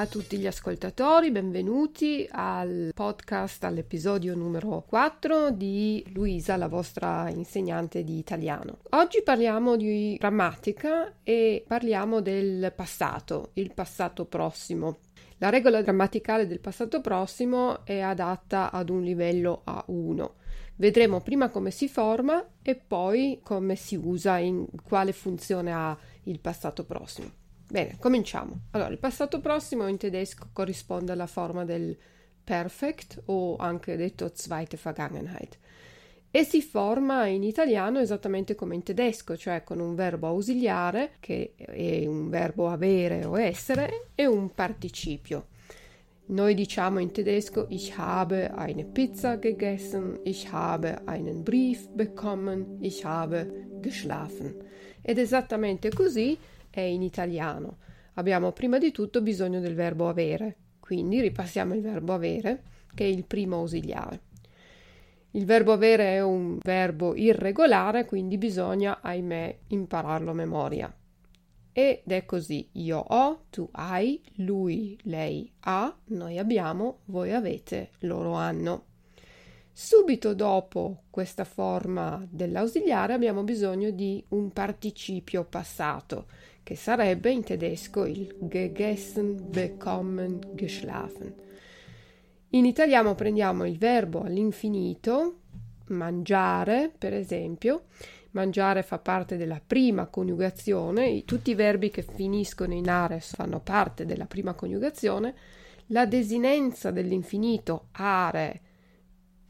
a tutti gli ascoltatori, benvenuti al podcast, all'episodio numero 4 di Luisa, la vostra insegnante di italiano. Oggi parliamo di grammatica e parliamo del passato, il passato prossimo. La regola grammaticale del passato prossimo è adatta ad un livello A1. Vedremo prima come si forma e poi come si usa, in quale funzione ha il passato prossimo. Bene, cominciamo. Allora, il passato prossimo in tedesco corrisponde alla forma del Perfect o anche detto Zweite Vergangenheit e si forma in italiano esattamente come in tedesco, cioè con un verbo ausiliare che è un verbo avere o essere e un participio. Noi diciamo in tedesco ich habe eine Pizza gegessen, ich habe einen Brief bekommen, ich habe geschlafen. Ed esattamente così è in italiano. Abbiamo prima di tutto bisogno del verbo avere, quindi ripassiamo il verbo avere, che è il primo ausiliare. Il verbo avere è un verbo irregolare, quindi bisogna, ahimè, impararlo a memoria. Ed è così, io ho, tu hai, lui, lei ha, noi abbiamo, voi avete, loro hanno. Subito dopo questa forma dell'ausiliare abbiamo bisogno di un participio passato, che sarebbe in tedesco il gegessen, bekommen, geschlafen. In italiano prendiamo il verbo all'infinito, mangiare, per esempio. Mangiare fa parte della prima coniugazione, tutti i verbi che finiscono in are fanno parte della prima coniugazione. La desinenza dell'infinito are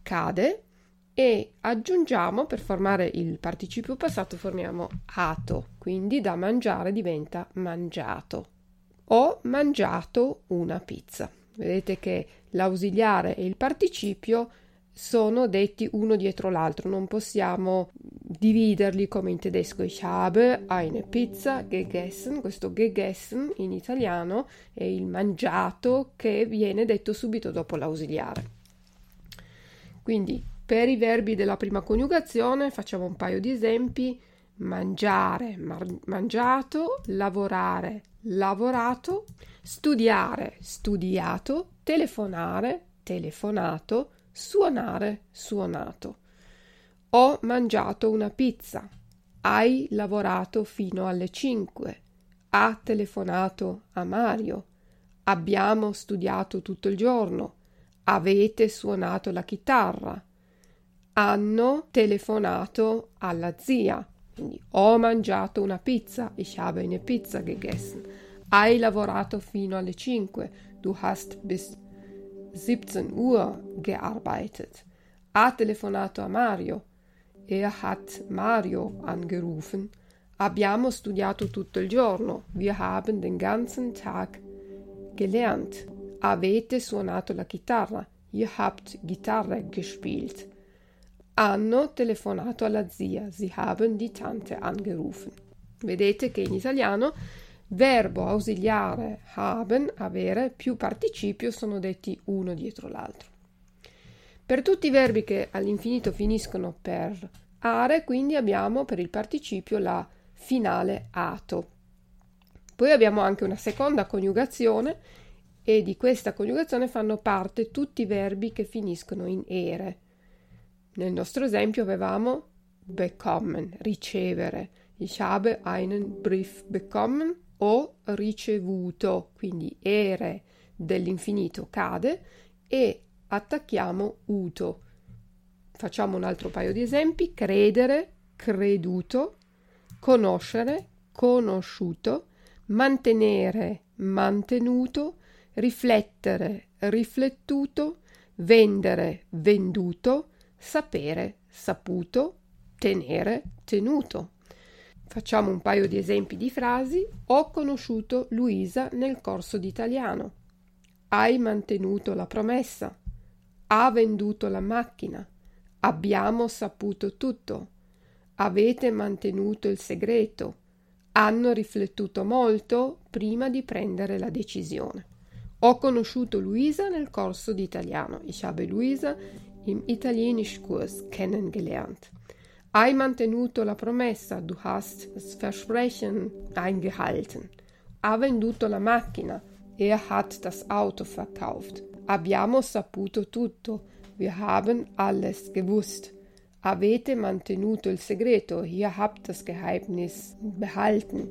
cade e aggiungiamo per formare il participio passato formiamo ato, quindi da mangiare diventa mangiato. Ho mangiato una pizza. Vedete che l'ausiliare e il participio sono detti uno dietro l'altro, non possiamo dividerli come in tedesco. Ich habe eine Pizza gegessen. Questo gegessen in italiano è il mangiato che viene detto subito dopo l'ausiliare. Quindi per i verbi della prima coniugazione facciamo un paio di esempi. Mangiare, mar- mangiato, lavorare, lavorato, studiare, studiato, telefonare, telefonato, suonare, suonato. Ho mangiato una pizza. Hai lavorato fino alle 5. Ha telefonato a Mario. Abbiamo studiato tutto il giorno. Avete suonato la chitarra hanno telefonato alla zia. Quindi ho mangiato una pizza, ich habe eine Pizza gegessen. Hai lavorato fino alle 5, du hast bis 17 Uhr gearbeitet. Ha telefonato a Mario, er hat Mario angerufen. Abbiamo studiato tutto il giorno, wir haben den ganzen Tag gelernt. Avete suonato la chitarra, ihr habt Gitarre gespielt hanno telefonato alla zia, sie haben die Tante angerufen. Vedete che in italiano verbo ausiliare haben, avere, più participio sono detti uno dietro l'altro. Per tutti i verbi che all'infinito finiscono per are, quindi abbiamo per il participio la finale ato. Poi abbiamo anche una seconda coniugazione e di questa coniugazione fanno parte tutti i verbi che finiscono in ere. Nel nostro esempio avevamo bekommen, ricevere. Ich habe einen Brief bekommen o ricevuto, quindi ere dell'infinito cade e attacchiamo uto. Facciamo un altro paio di esempi: credere, creduto, conoscere, conosciuto, mantenere, mantenuto, riflettere, riflettuto, vendere, venduto, sapere, saputo, tenere, tenuto. Facciamo un paio di esempi di frasi. Ho conosciuto Luisa nel corso di italiano. Hai mantenuto la promessa. Ha venduto la macchina. Abbiamo saputo tutto. Avete mantenuto il segreto. Hanno riflettuto molto prima di prendere la decisione. Ho conosciuto Luisa nel corso di italiano. Ich habe Luisa im Italienischkurs kennengelernt. Hai mantenuto la promessa, du hast das Versprechen eingehalten. Ha venduto la macchina, er hat das Auto verkauft. Abbiamo saputo tutto, wir haben alles gewusst. Avete mantenuto il segreto, ihr habt das Geheimnis behalten.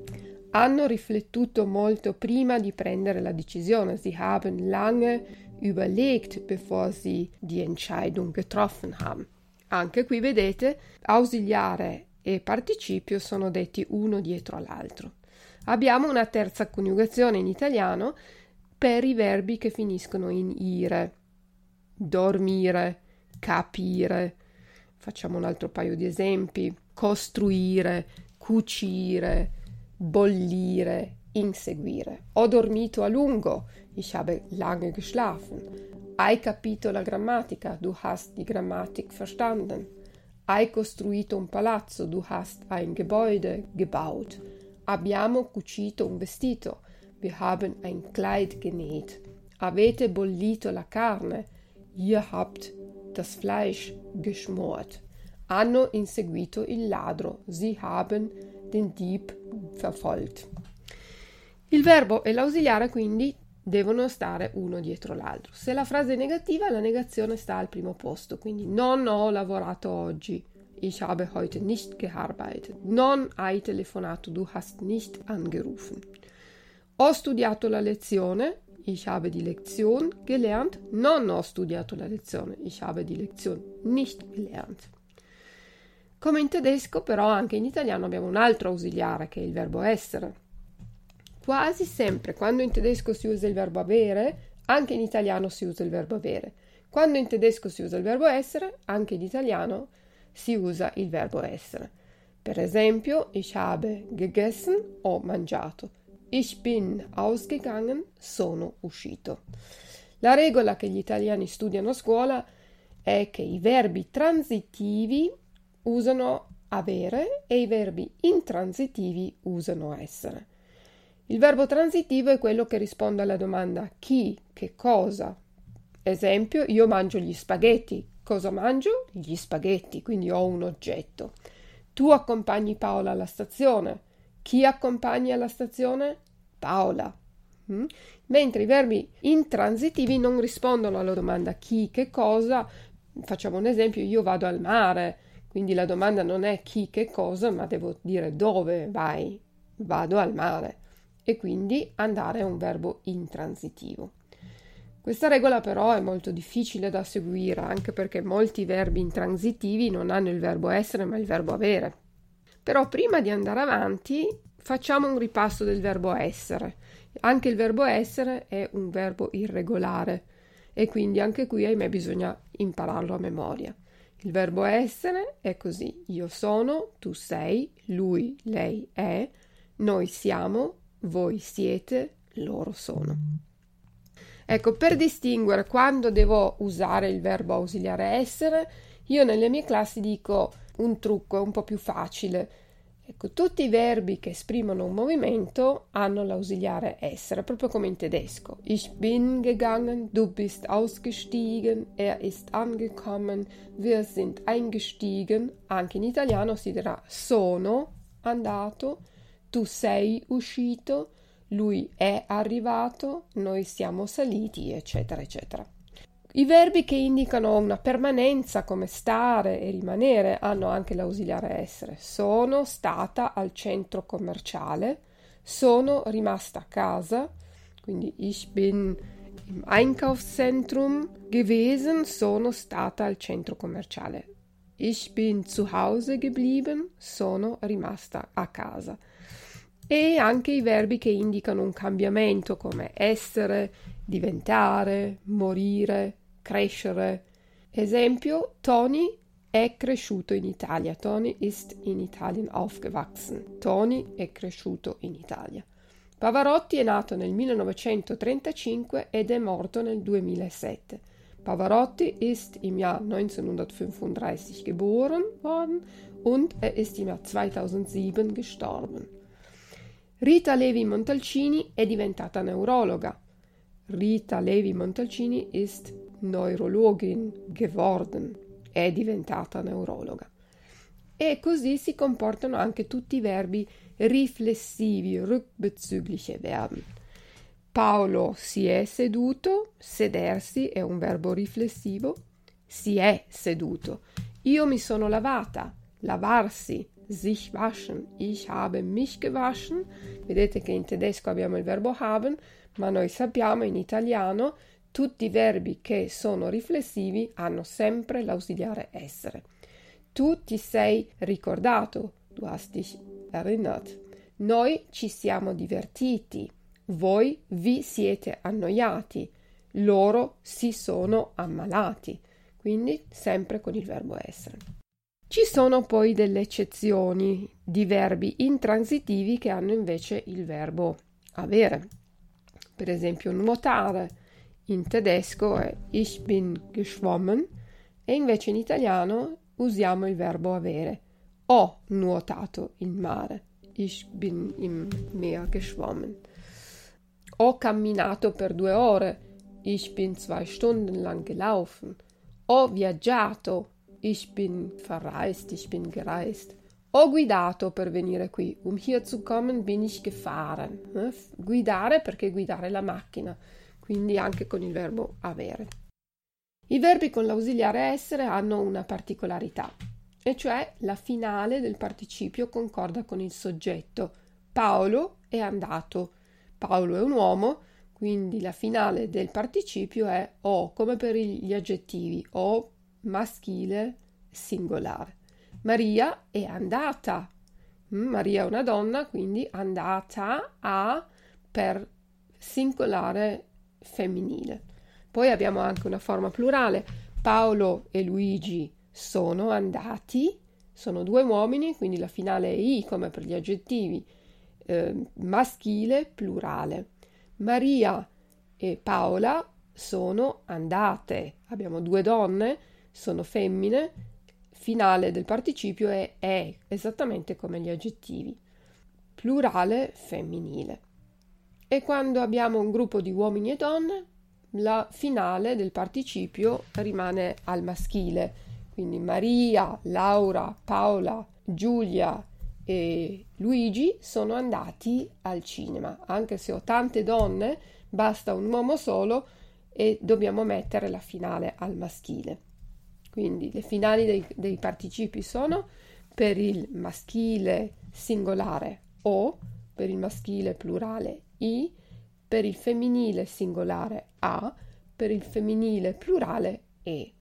Hanno riflettuto molto prima di prendere la decisione, sie haben lange überlegt, bevor sie die Entscheidung getroffen haben. Anche qui vedete, ausiliare e participio sono detti uno dietro all'altro. Abbiamo una terza coniugazione in italiano per i verbi che finiscono in ire. Dormire, capire. Facciamo un altro paio di esempi. Costruire, cucire, bollire, inseguire. Ho dormito a lungo. Ich habe lange geschlafen. Hai capito la grammatica, du hast die Grammatik verstanden. Hai costruito un palazzo, du hast ein Gebäude gebaut. Abbiamo cucito un vestito, wir haben ein Kleid genäht. Avete bollito la carne, ihr habt das Fleisch geschmort. Hanno inseguito il ladro, sie haben den Dieb verfolgt. Il verbo e l'ausiliare quindi devono stare uno dietro l'altro. Se la frase è negativa, la negazione sta al primo posto, quindi non ho lavorato oggi. Ich habe heute nicht gearbeitet. Non hai telefonato, du hast nicht angerufen. Ho studiato la lezione, ich habe die Lektion gelernt. Non ho studiato la lezione, ich habe die Lektion nicht gelernt. Come in tedesco, però, anche in italiano abbiamo un altro ausiliare che è il verbo essere. Quasi sempre quando in tedesco si usa il verbo avere, anche in italiano si usa il verbo avere. Quando in tedesco si usa il verbo essere, anche in italiano si usa il verbo essere. Per esempio, ich habe gegessen, ho mangiato. Ich bin ausgegangen, sono uscito. La regola che gli italiani studiano a scuola è che i verbi transitivi usano avere e i verbi intransitivi usano essere. Il verbo transitivo è quello che risponde alla domanda chi, che cosa. Esempio, io mangio gli spaghetti. Cosa mangio? Gli spaghetti, quindi ho un oggetto. Tu accompagni Paola alla stazione. Chi accompagni alla stazione? Paola. Mm? Mentre i verbi intransitivi non rispondono alla domanda chi, che cosa. Facciamo un esempio, io vado al mare, quindi la domanda non è chi, che cosa, ma devo dire dove vai. Vado al mare e quindi andare è un verbo intransitivo. Questa regola però è molto difficile da seguire anche perché molti verbi intransitivi non hanno il verbo essere ma il verbo avere. Però prima di andare avanti facciamo un ripasso del verbo essere. Anche il verbo essere è un verbo irregolare e quindi anche qui ahimè bisogna impararlo a memoria. Il verbo essere è così: io sono, tu sei, lui, lei è, noi siamo, voi siete, loro sono. Ecco, per distinguere quando devo usare il verbo ausiliare essere, io nelle mie classi dico un trucco, è un po' più facile. Ecco, tutti i verbi che esprimono un movimento hanno l'ausiliare essere, proprio come in tedesco. Ich bin gegangen, du bist ausgestiegen, er ist angekommen, wir sind eingestiegen. Anche in italiano si dirà sono andato, tu sei uscito, lui è arrivato, noi siamo saliti, eccetera, eccetera. I verbi che indicano una permanenza come stare e rimanere hanno anche l'ausiliare essere. Sono stata al centro commerciale, sono rimasta a casa, quindi ich bin im Einkaufszentrum gewesen, sono stata al centro commerciale. Ich bin zu Hause geblieben, sono rimasta a casa. E anche i verbi che indicano un cambiamento come essere, diventare, morire, crescere. Esempio, Tony è cresciuto in Italia. Tony ist in Italien aufgewachsen. Tony è cresciuto in Italia. Pavarotti è nato nel 1935 ed è morto nel 2007. Pavarotti ist im Jahr 1935 geboren worden und er ist im Jahr 2007 gestorben. Rita Levi Montalcini è diventata neurologa. Rita Levi Montalcini ist Neurologin geworden, è diventata neurologa. E così si comportano anche tutti i verbi riflessivi, rückbezügliche Verben. Paolo si è seduto, sedersi è un verbo riflessivo, si è seduto. Io mi sono lavata, lavarsi, sich waschen. Ich habe mich gewaschen. Vedete che in tedesco abbiamo il verbo haben, ma noi sappiamo in italiano tutti i verbi che sono riflessivi hanno sempre l'ausiliare essere. Tu ti sei ricordato, du hast dich erinnert. Noi ci siamo divertiti, voi vi siete annoiati, loro si sono ammalati. Quindi sempre con il verbo essere. Ci sono poi delle eccezioni di verbi intransitivi che hanno invece il verbo avere. Per esempio, nuotare in tedesco è ich bin geschwommen e invece in italiano usiamo il verbo avere. Ho nuotato in mare. Ich bin im Meer geschwommen. Ho camminato per due ore. Ich bin zwei Stunden lang gelaufen. Ho viaggiato Ich bin verreist, ich bin gereist. Ho guidato per venire qui. Um hier zu kommen bin ich gefahren. Eh? Guidare perché guidare la macchina, quindi anche con il verbo avere. I verbi con l'ausiliare essere hanno una particolarità, e cioè la finale del participio concorda con il soggetto. Paolo è andato. Paolo è un uomo, quindi la finale del participio è o, come per gli aggettivi, o maschile singolare. Maria è andata. Mm, Maria è una donna, quindi andata a per singolare femminile. Poi abbiamo anche una forma plurale. Paolo e Luigi sono andati, sono due uomini, quindi la finale è i come per gli aggettivi, eh, maschile plurale. Maria e Paola sono andate. Abbiamo due donne, sono femmine, finale del participio è è, esattamente come gli aggettivi. Plurale femminile. E quando abbiamo un gruppo di uomini e donne, la finale del participio rimane al maschile. Quindi Maria, Laura, Paola, Giulia e Luigi sono andati al cinema. Anche se ho tante donne, basta un uomo solo e dobbiamo mettere la finale al maschile. Quindi le finali dei, dei participi sono per il maschile singolare o, per il maschile plurale i, per il femminile singolare a, per il femminile plurale e.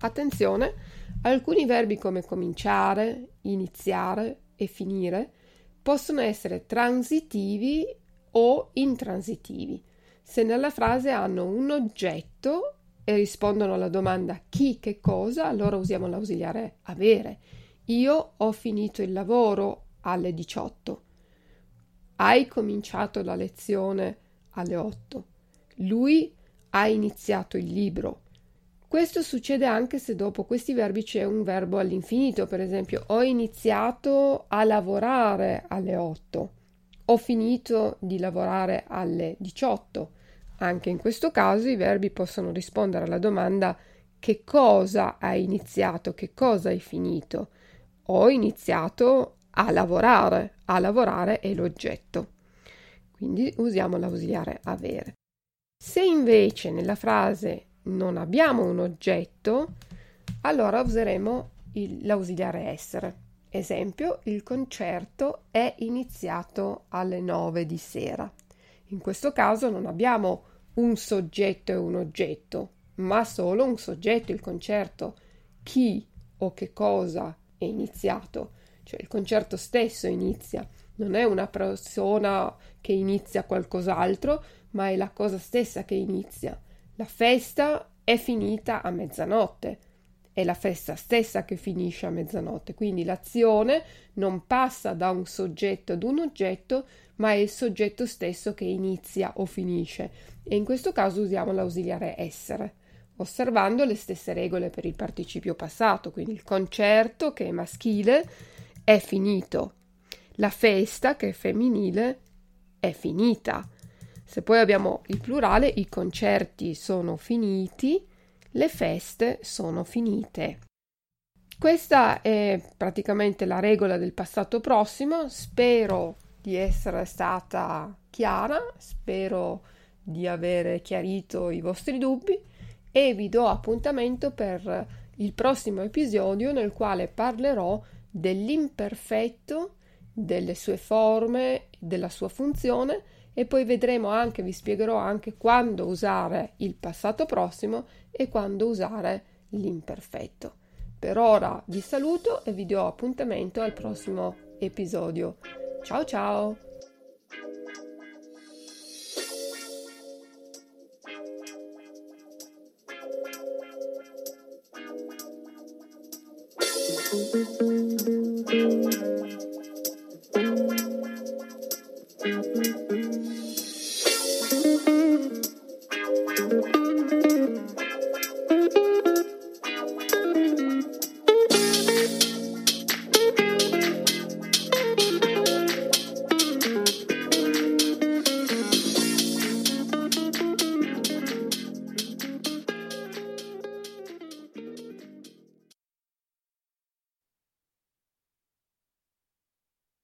Attenzione, alcuni verbi come cominciare, iniziare e finire possono essere transitivi o intransitivi se nella frase hanno un oggetto e rispondono alla domanda chi, che cosa, allora usiamo l'ausiliare avere. Io ho finito il lavoro alle 18. Hai cominciato la lezione alle 8. Lui ha iniziato il libro. Questo succede anche se dopo questi verbi c'è un verbo all'infinito, per esempio ho iniziato a lavorare alle 8, ho finito di lavorare alle 18. Anche in questo caso i verbi possono rispondere alla domanda che cosa hai iniziato, che cosa hai finito. Ho iniziato a lavorare, a lavorare è l'oggetto. Quindi usiamo l'ausiliare avere. Se invece nella frase non abbiamo un oggetto, allora useremo il, l'ausiliare essere. Esempio, il concerto è iniziato alle 9 di sera. In questo caso non abbiamo un soggetto e un oggetto, ma solo un soggetto, il concerto. Chi o che cosa è iniziato, cioè il concerto stesso inizia, non è una persona che inizia qualcos'altro, ma è la cosa stessa che inizia. La festa è finita a mezzanotte, è la festa stessa che finisce a mezzanotte, quindi l'azione non passa da un soggetto ad un oggetto, ma è il soggetto stesso che inizia o finisce e in questo caso usiamo l'ausiliare essere, osservando le stesse regole per il participio passato, quindi il concerto che è maschile è finito, la festa che è femminile è finita. Se poi abbiamo il plurale, i concerti sono finiti, le feste sono finite. Questa è praticamente la regola del passato prossimo. Spero di essere stata chiara, spero di avere chiarito i vostri dubbi e vi do appuntamento per il prossimo episodio nel quale parlerò dell'imperfetto, delle sue forme, della sua funzione e poi vedremo anche, vi spiegherò anche quando usare il passato prossimo e quando usare l'imperfetto. Per ora vi saluto e vi do appuntamento al prossimo episodio. Ciao ciao!